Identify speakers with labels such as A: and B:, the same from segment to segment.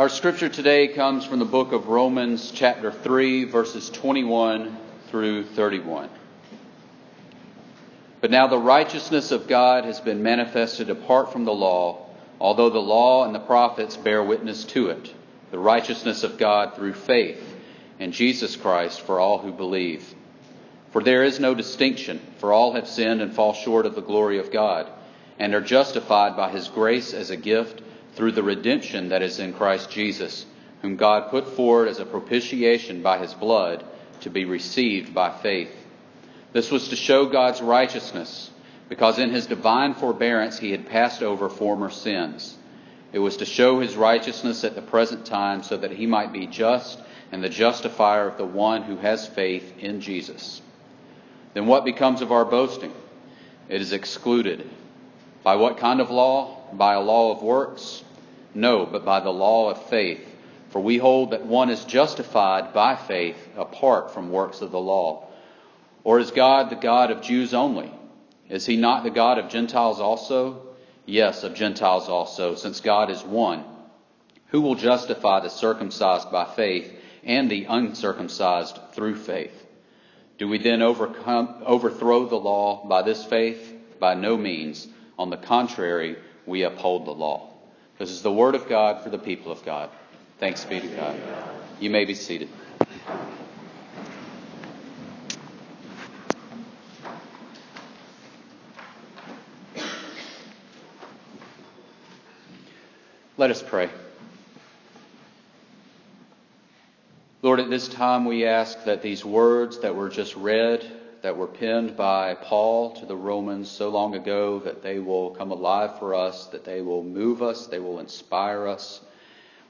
A: Our scripture today comes from the book of Romans, chapter 3, verses 21 through 31. But now the righteousness of God has been manifested apart from the law, although the law and the prophets bear witness to it, the righteousness of God through faith in Jesus Christ for all who believe. For there is no distinction, for all have sinned and fall short of the glory of God, and are justified by his grace as a gift through the redemption that is in Christ Jesus, whom God put forward as a propitiation by his blood to be received by faith. This was to show God's righteousness, because in his divine forbearance he had passed over former sins. It was to show his righteousness at the present time, so that he might be just and the justifier of the one who has faith in Jesus. Then what becomes of our boasting? It is excluded. By what kind of law? By a law of works? No, but by the law of faith. For we hold that one is justified by faith apart from works of the law. Or is God the God of Jews only? Is he not the God of Gentiles also? Yes, of Gentiles also, since God is one. Who will justify the circumcised by faith and the uncircumcised through faith? Do we then overcome, overthrow the law by this faith? By no means. On the contrary, we uphold the law. This is the word of God for the people of God. Thanks be to God. You may be seated. Let us pray. Lord, at this time we ask that these words that were just read that were penned by Paul to the Romans so long ago that they will come alive for us, that they will move us, they will inspire us.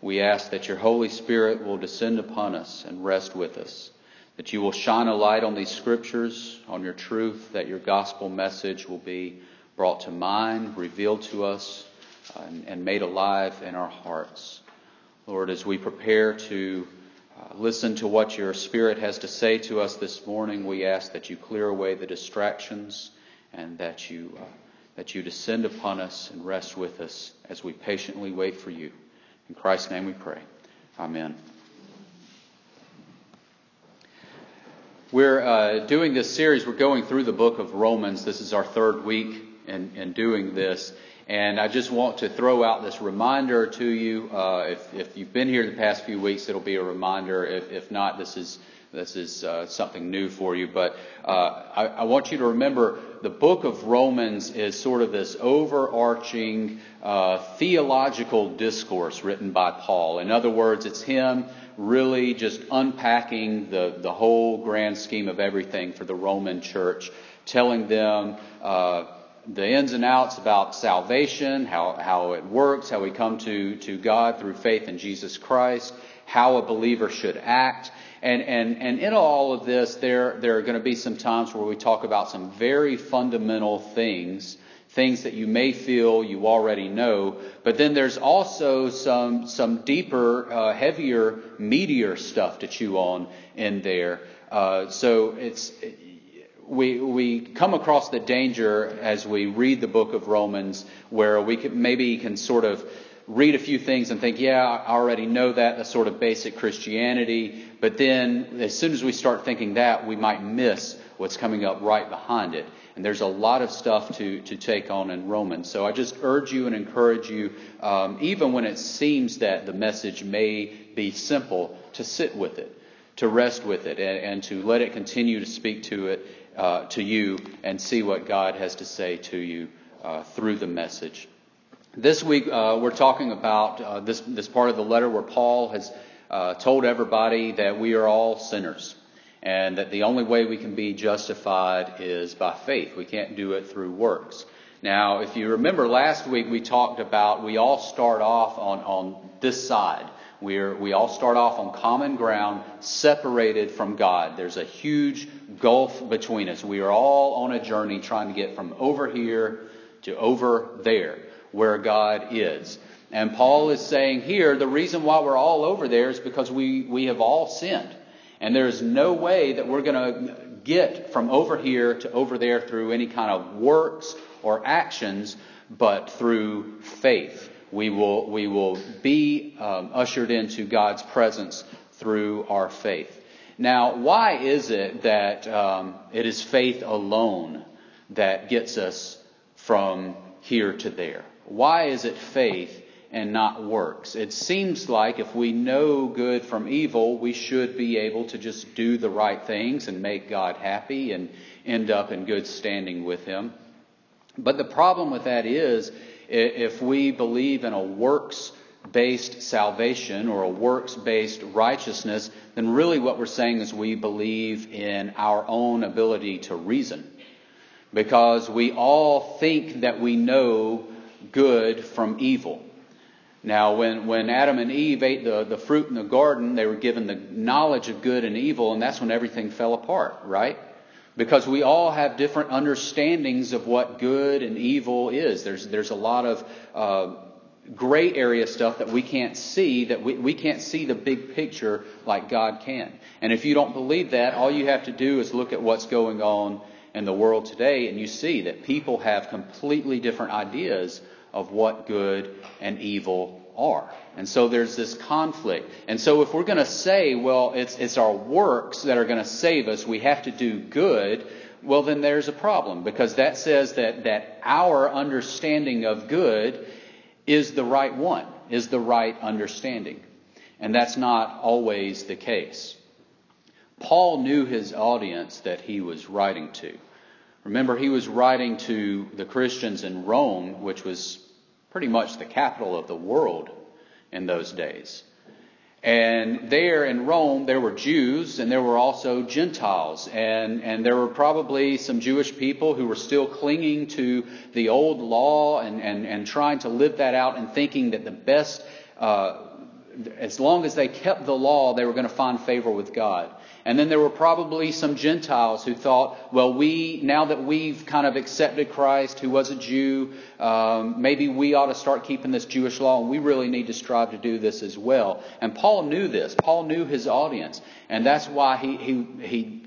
A: We ask that your Holy Spirit will descend upon us and rest with us, that you will shine a light on these scriptures, on your truth, that your gospel message will be brought to mind, revealed to us, and, and made alive in our hearts. Lord, as we prepare to uh, listen to what your Spirit has to say to us this morning. We ask that you clear away the distractions and that you, uh, that you descend upon us and rest with us as we patiently wait for you. In Christ's name we pray. Amen. We're uh, doing this series. We're going through the book of Romans. This is our third week in, in doing this. And I just want to throw out this reminder to you. Uh, if, if, you've been here the past few weeks, it'll be a reminder. If, if not, this is this is uh, something new for you. But uh, I, I, want you to remember the book of Romans is sort of this overarching uh, theological discourse written by Paul. In other words, it's him really just unpacking the the whole grand scheme of everything for the Roman church, telling them uh, the ins and outs about salvation, how, how it works, how we come to, to God through faith in Jesus Christ, how a believer should act. And, and, and in all of this, there, there are going to be some times where we talk about some very fundamental things, things that you may feel you already know, but then there's also some, some deeper, uh, heavier, meatier stuff to chew on in there. Uh, so it's, we, we come across the danger as we read the book of Romans where we maybe can sort of read a few things and think, yeah, I already know that. That's sort of basic Christianity. But then as soon as we start thinking that, we might miss what's coming up right behind it. And there's a lot of stuff to, to take on in Romans. So I just urge you and encourage you, um, even when it seems that the message may be simple, to sit with it, to rest with it, and, and to let it continue to speak to it uh, to you and see what God has to say to you uh, through the message. This week, uh, we're talking about uh, this, this part of the letter where Paul has uh, told everybody that we are all sinners and that the only way we can be justified is by faith. We can't do it through works. Now, if you remember last week, we talked about we all start off on, on this side. We're, we all start off on common ground, separated from God. There's a huge gulf between us. We are all on a journey trying to get from over here to over there, where God is. And Paul is saying here the reason why we're all over there is because we, we have all sinned. And there is no way that we're going to get from over here to over there through any kind of works or actions, but through faith we will, we will be um, ushered into God's presence through our faith. Now, why is it that um, it is faith alone that gets us from here to there? Why is it faith and not works? It seems like if we know good from evil, we should be able to just do the right things and make God happy and end up in good standing with Him. But the problem with that is if we believe in a works based salvation or a works based righteousness, then really what we're saying is we believe in our own ability to reason. Because we all think that we know good from evil. Now, when, when Adam and Eve ate the, the fruit in the garden, they were given the knowledge of good and evil, and that's when everything fell apart, right? because we all have different understandings of what good and evil is. There's, there's a lot of uh, gray area stuff that we can't see, that we, we can't see the big picture like God can. And if you don't believe that, all you have to do is look at what's going on in the world today, and you see that people have completely different ideas of what good and evil are. And so there's this conflict. And so if we're going to say, well, it's, it's our works that are going to save us, we have to do good, well, then there's a problem because that says that, that our understanding of good is the right one, is the right understanding. And that's not always the case. Paul knew his audience that he was writing to. Remember, he was writing to the Christians in Rome, which was pretty much the capital of the world in those days. And there in Rome, there were Jews and there were also Gentiles. And, and there were probably some Jewish people who were still clinging to the old law and, and, and trying to live that out and thinking that the best, uh, as long as they kept the law, they were going to find favor with God. And then there were probably some Gentiles who thought, well, we, now that we've kind of accepted Christ, who was a Jew, um, maybe we ought to start keeping this Jewish law, and we really need to strive to do this as well. And Paul knew this. Paul knew his audience. And that's why he, he, he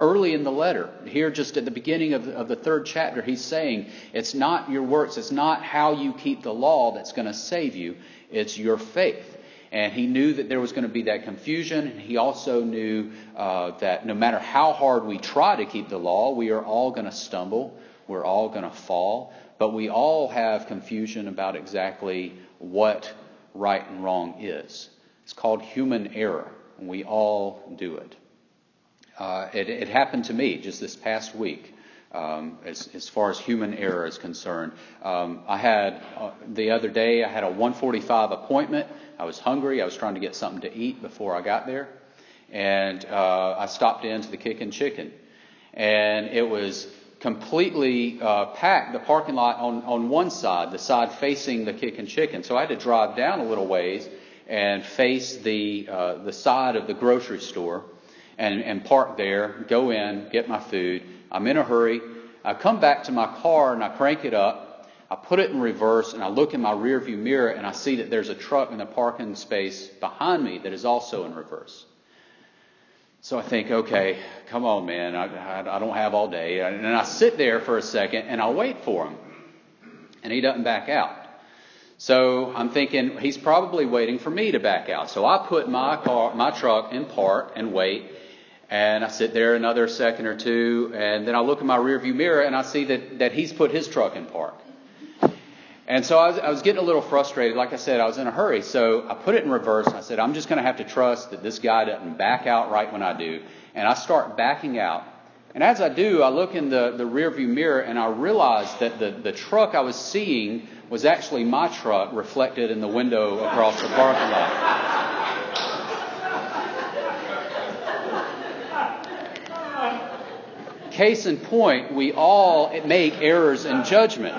A: early in the letter, here just at the beginning of of the third chapter, he's saying, it's not your works, it's not how you keep the law that's going to save you, it's your faith. And he knew that there was going to be that confusion. And he also knew uh, that no matter how hard we try to keep the law, we are all going to stumble. We're all going to fall. But we all have confusion about exactly what right and wrong is. It's called human error, and we all do it. Uh, it, it happened to me just this past week um, as, as, far as human error is concerned. Um, I had uh, the other day I had a 145 appointment. I was hungry. I was trying to get something to eat before I got there, and uh, I stopped into the Kickin' Chicken, and it was completely uh, packed. The parking lot on on one side, the side facing the Kickin' Chicken. So I had to drive down a little ways and face the uh, the side of the grocery store, and and park there, go in, get my food I'm in a hurry. I come back to my car and I crank it up. I put it in reverse and I look in my rearview mirror and I see that there's a truck in the parking space behind me that is also in reverse. So I think, okay, come on, man. I, I, I don't have all day. And I sit there for a second and I wait for him. And he doesn't back out. So I'm thinking he's probably waiting for me to back out. So I put my car, my truck in park and wait. And I sit there another second or two, and then I look in my rearview mirror and I see that, that he's put his truck in park. And so I was, I was getting a little frustrated. Like I said, I was in a hurry. So I put it in reverse. I said, I'm just going to have to trust that this guy doesn't back out right when I do. And I start backing out. And as I do, I look in the, the rearview mirror and I realize that the, the truck I was seeing was actually my truck reflected in the window across the parking lot. Case in point, we all make errors in judgment.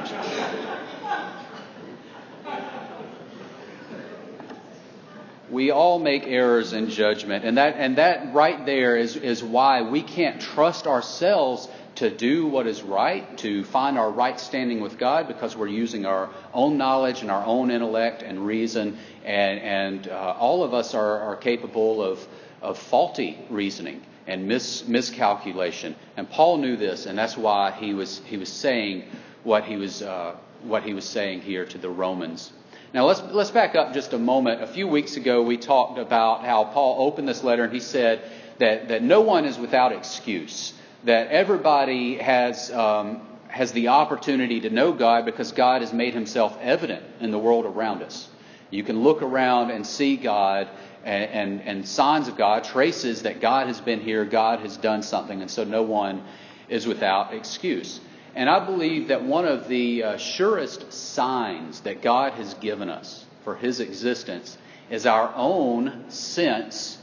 A: We all make errors in judgment. And that, and that right there is, is why we can't trust ourselves to do what is right, to find our right standing with God, because we're using our own knowledge and our own intellect and reason. And, and uh, all of us are, are capable of, of faulty reasoning and mis- miscalculation. And Paul knew this, and that's why he was he was saying what he was uh, what he was saying here to the Romans. Now let's let's back up just a moment. A few weeks ago we talked about how Paul opened this letter and he said that that no one is without excuse. That everybody has um, has the opportunity to know God because God has made Himself evident in the world around us. You can look around and see God and, and, and signs of God, traces that God has been here, God has done something, and so no one is without excuse. And I believe that one of the uh, surest signs that God has given us for His existence is our own sense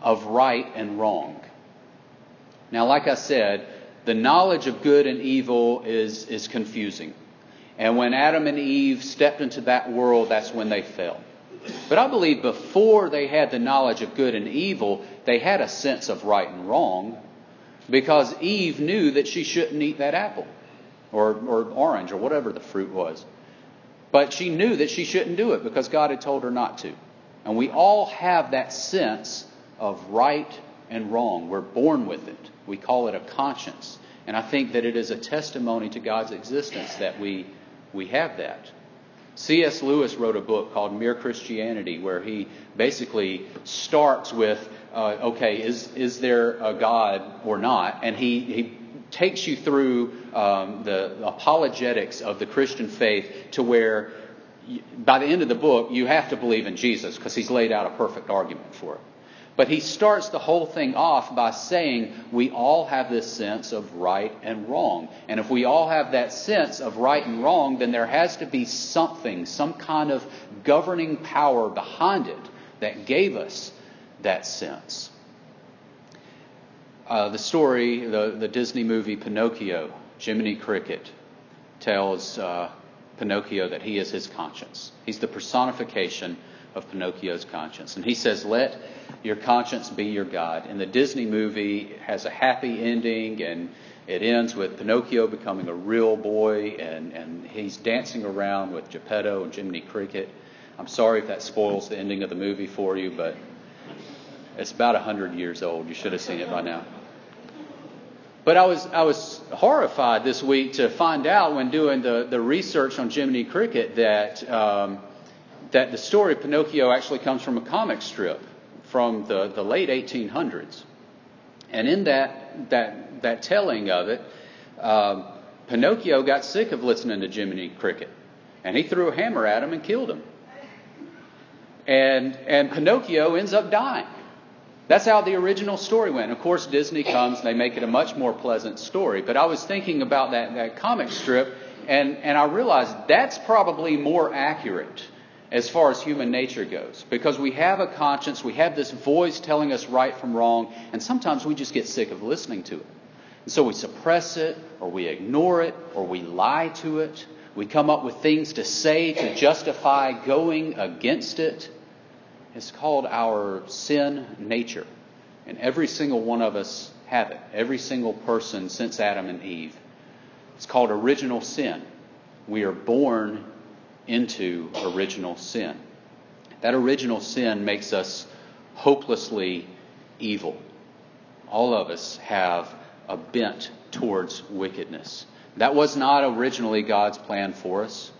A: of right and wrong. Now, like I said, the knowledge of good and evil is, is confusing. And when Adam and Eve stepped into that world, that's when they fell. But I believe before they had the knowledge of good and evil, they had a sense of right and wrong because Eve knew that she shouldn't eat that apple or, or orange or whatever the fruit was. But she knew that she shouldn't do it because God had told her not to. And we all have that sense of right and wrong. We're born with it. We call it a conscience. And I think that it is a testimony to God's existence that we, we have that. C.S. Lewis wrote a book called Mere Christianity, where he basically starts with, uh, okay, is, is there a God or not? And he, he takes you through um, the apologetics of the Christian faith to where, by the end of the book, you have to believe in Jesus because he's laid out a perfect argument for it. But he starts the whole thing off by saying we all have this sense of right and wrong. And if we all have that sense of right and wrong, then there has to be something, some kind of governing power behind it that gave us that sense. Uh, the story, the, the Disney movie Pinocchio, Jiminy Cricket tells uh, Pinocchio that he is his conscience. He's the personification of Pinocchio's conscience. And he says, Let your conscience be your guide. And the Disney movie has a happy ending, and it ends with Pinocchio becoming a real boy, and, and he's dancing around with Geppetto and Jiminy Cricket. I'm sorry if that spoils the ending of the movie for you, but it's about 100 years old. You should have seen it by now. But I was, I was horrified this week to find out when doing the, the research on Jiminy Cricket that. Um, that the story of Pinocchio actually comes from a comic strip from the, the late 1800s. And in that, that, that telling of it, um, Pinocchio got sick of listening to Jiminy Cricket. And he threw a hammer at him and killed him. And, and Pinocchio ends up dying. That's how the original story went. Of course, Disney comes and they make it a much more pleasant story. But I was thinking about that, that comic strip, and, and I realized that's probably more accurate as far as human nature goes. Because we have a conscience, we have this voice telling us right from wrong, and sometimes we just get sick of listening to it. And so we suppress it, or we ignore it, or we lie to it. We come up with things to say to justify going against it. It's called our sin nature. And every single one of us have it. Every single person since Adam and Eve. It's called original sin. We are born into original sin. That original sin makes us hopelessly evil. All of us have a bent towards wickedness. That was not originally God's plan for us.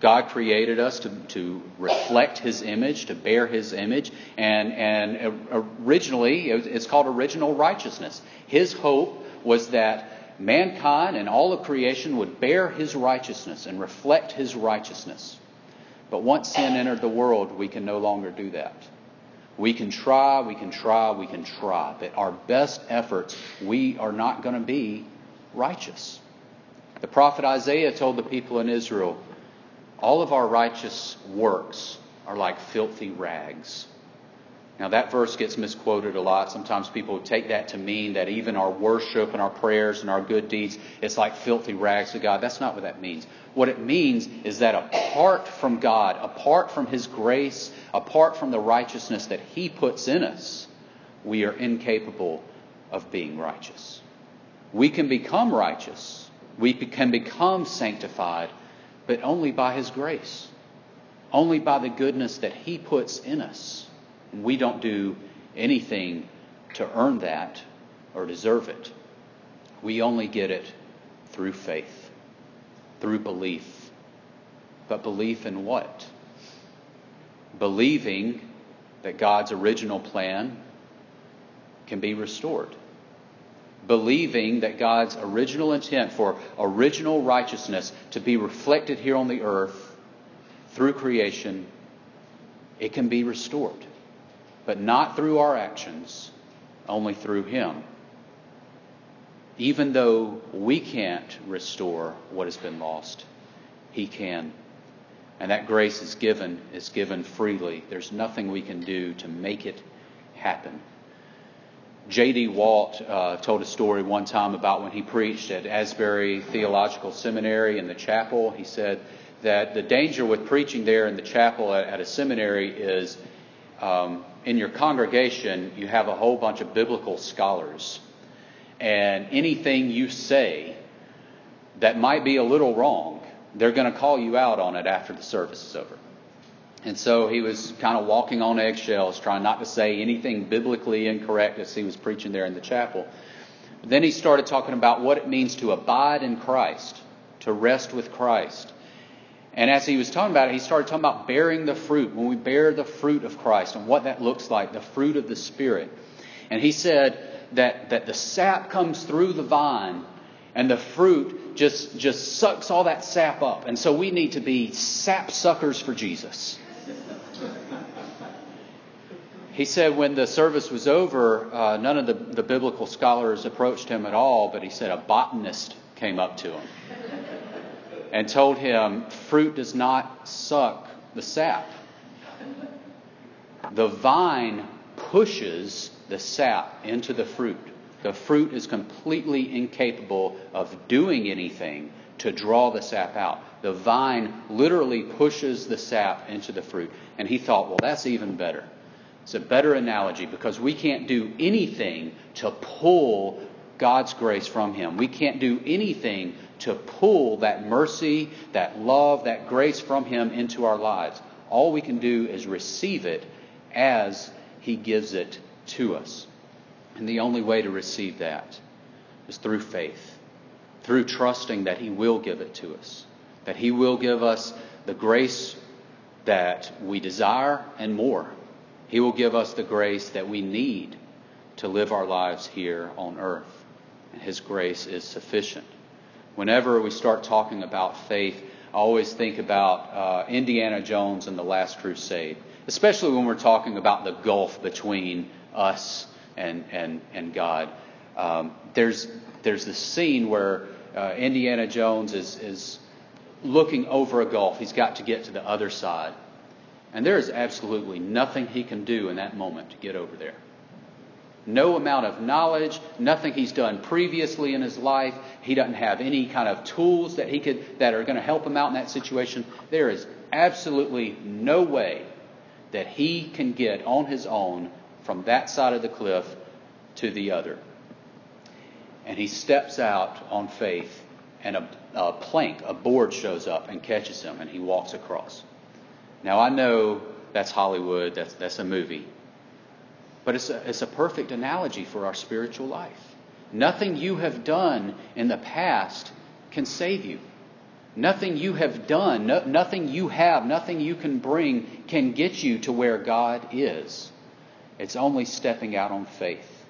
A: God created us to, to reflect His image, to bear His image, and, and originally, it's called original righteousness. His hope was that mankind and all of creation would bear his righteousness and reflect his righteousness. But once sin entered the world, we can no longer do that. We can try, we can try, we can try, but our best efforts, we are not going to be righteous. The prophet Isaiah told the people in Israel, all of our righteous works are like filthy rags. Now, that verse gets misquoted a lot. Sometimes people take that to mean that even our worship and our prayers and our good deeds, it's like filthy rags to God. That's not what that means. What it means is that apart from God, apart from His grace, apart from the righteousness that He puts in us, we are incapable of being righteous. We can become righteous, we can become sanctified, but only by His grace, only by the goodness that He puts in us. We don't do anything to earn that or deserve it. We only get it through faith, through belief. But belief in what? believing that God's original plan can be restored. Believing that God's original intent for original righteousness to be reflected here on the earth through creation, it can be restored. But not through our actions, only through Him. Even though we can't restore what has been lost, He can. And that grace is given, is given freely. There's nothing we can do to make it happen. J.D. Walt uh, told a story one time about when he preached at Asbury Theological Seminary in the chapel. He said that the danger with preaching there in the chapel at, at a seminary is um, in your congregation, you have a whole bunch of biblical scholars. And anything you say that might be a little wrong they're going to call you out on it after the service is over. And so he was kind of walking on eggshells, trying not to say anything biblically incorrect as he was preaching there in the chapel. But then he started talking about what it means to abide in Christ, to rest with Christ. And as he was talking about it, he started talking about bearing the fruit, when we bear the fruit of Christ and what that looks like, the fruit of the Spirit. And he said that, that the sap comes through the vine and the fruit just just sucks all that sap up. And so we need to be sap suckers for Jesus. He said when the service was over, uh, none of the, the biblical scholars approached him at all, but he said a botanist came up to him and told him fruit does not suck the sap. The vine pushes the sap into the fruit. The fruit is completely incapable of doing anything to draw the sap out. The vine literally pushes the sap into the fruit. And he thought, well, that's even better. It's a better analogy because we can't do anything to pull God's grace from him. We can't do anything to pull that mercy, that love, that grace from him into our lives. All we can do is receive it as he gives it to us. And the only way to receive that is through faith, through trusting that He will give it to us, that He will give us the grace that we desire and more. He will give us the grace that we need to live our lives here on earth. And His grace is sufficient. Whenever we start talking about faith, I always think about uh, Indiana Jones and the Last Crusade, especially when we're talking about the gulf between us and and and God. Um, there's there's this scene where uh, Indiana Jones is is looking over a gulf. He's got to get to the other side, and there is absolutely nothing he can do in that moment to get over there. No amount of knowledge, nothing he's done previously in his life. He doesn't have any kind of tools that he could that are going to help him out in that situation. There is absolutely no way that he can get on his own from that side of the cliff to the other. And he steps out on faith, and a, a plank, a board shows up and catches him, and he walks across. Now, I know that's Hollywood, that's, that's a movie. But it's a, it's a perfect analogy for our spiritual life. Nothing you have done in the past can save you. Nothing you have done, no, nothing you have, nothing you can bring can get you to where God is. It's only stepping out on faith,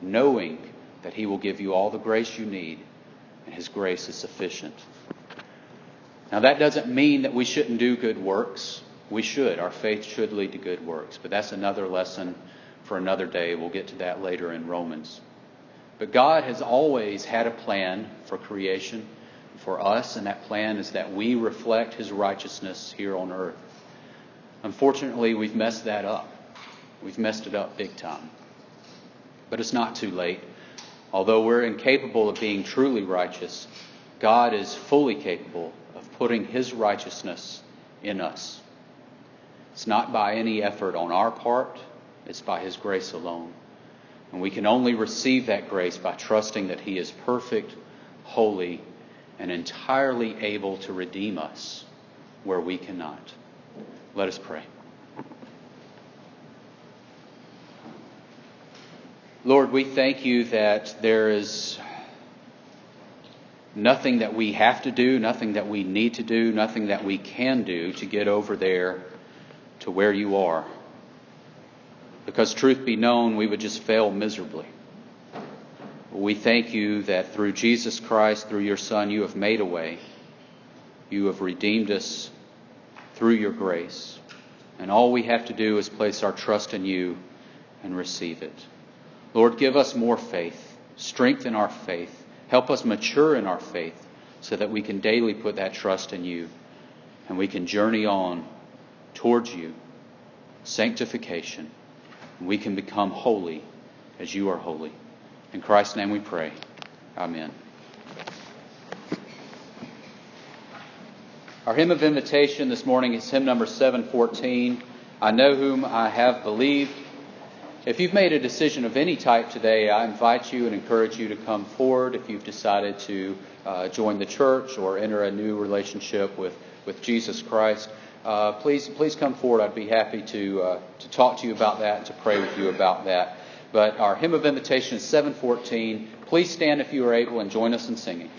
A: knowing that He will give you all the grace you need, and His grace is sufficient. Now, that doesn't mean that we shouldn't do good works. We should. Our faith should lead to good works. But that's another lesson for another day. We'll get to that later in Romans. But God has always had a plan for creation for us, and that plan is that we reflect His righteousness here on earth. Unfortunately, we've messed that up. We've messed it up big time. But it's not too late. Although we're incapable of being truly righteous, God is fully capable of putting His righteousness in us. It's not by any effort on our part, it's by His grace alone. And we can only receive that grace by trusting that He is perfect, holy, and entirely able to redeem us where we cannot. Let us pray. Lord, we thank you that there is nothing that we have to do, nothing that we need to do, nothing that we can do to get over there to where you are. Because, truth be known, we would just fail miserably. We thank you that through Jesus Christ, through your Son, you have made a way. You have redeemed us through your grace. And all we have to do is place our trust in you and receive it. Lord, give us more faith, strengthen our faith, help us mature in our faith so that we can daily put that trust in you and we can journey on towards you, sanctification, and we can become holy as you are holy. In Christ's name we pray. Amen. Our hymn of invitation this morning is hymn number 714. I know whom I have believed. If you've made a decision of any type today, I invite you and encourage you to come forward if you've decided to uh, join the church or enter a new relationship with, with Jesus Christ. Uh, please, please come forward. I'd be happy to, uh, to talk to you about that and to pray with you about that. But our hymn of invitation is 714. Please stand if you are able and join us in singing.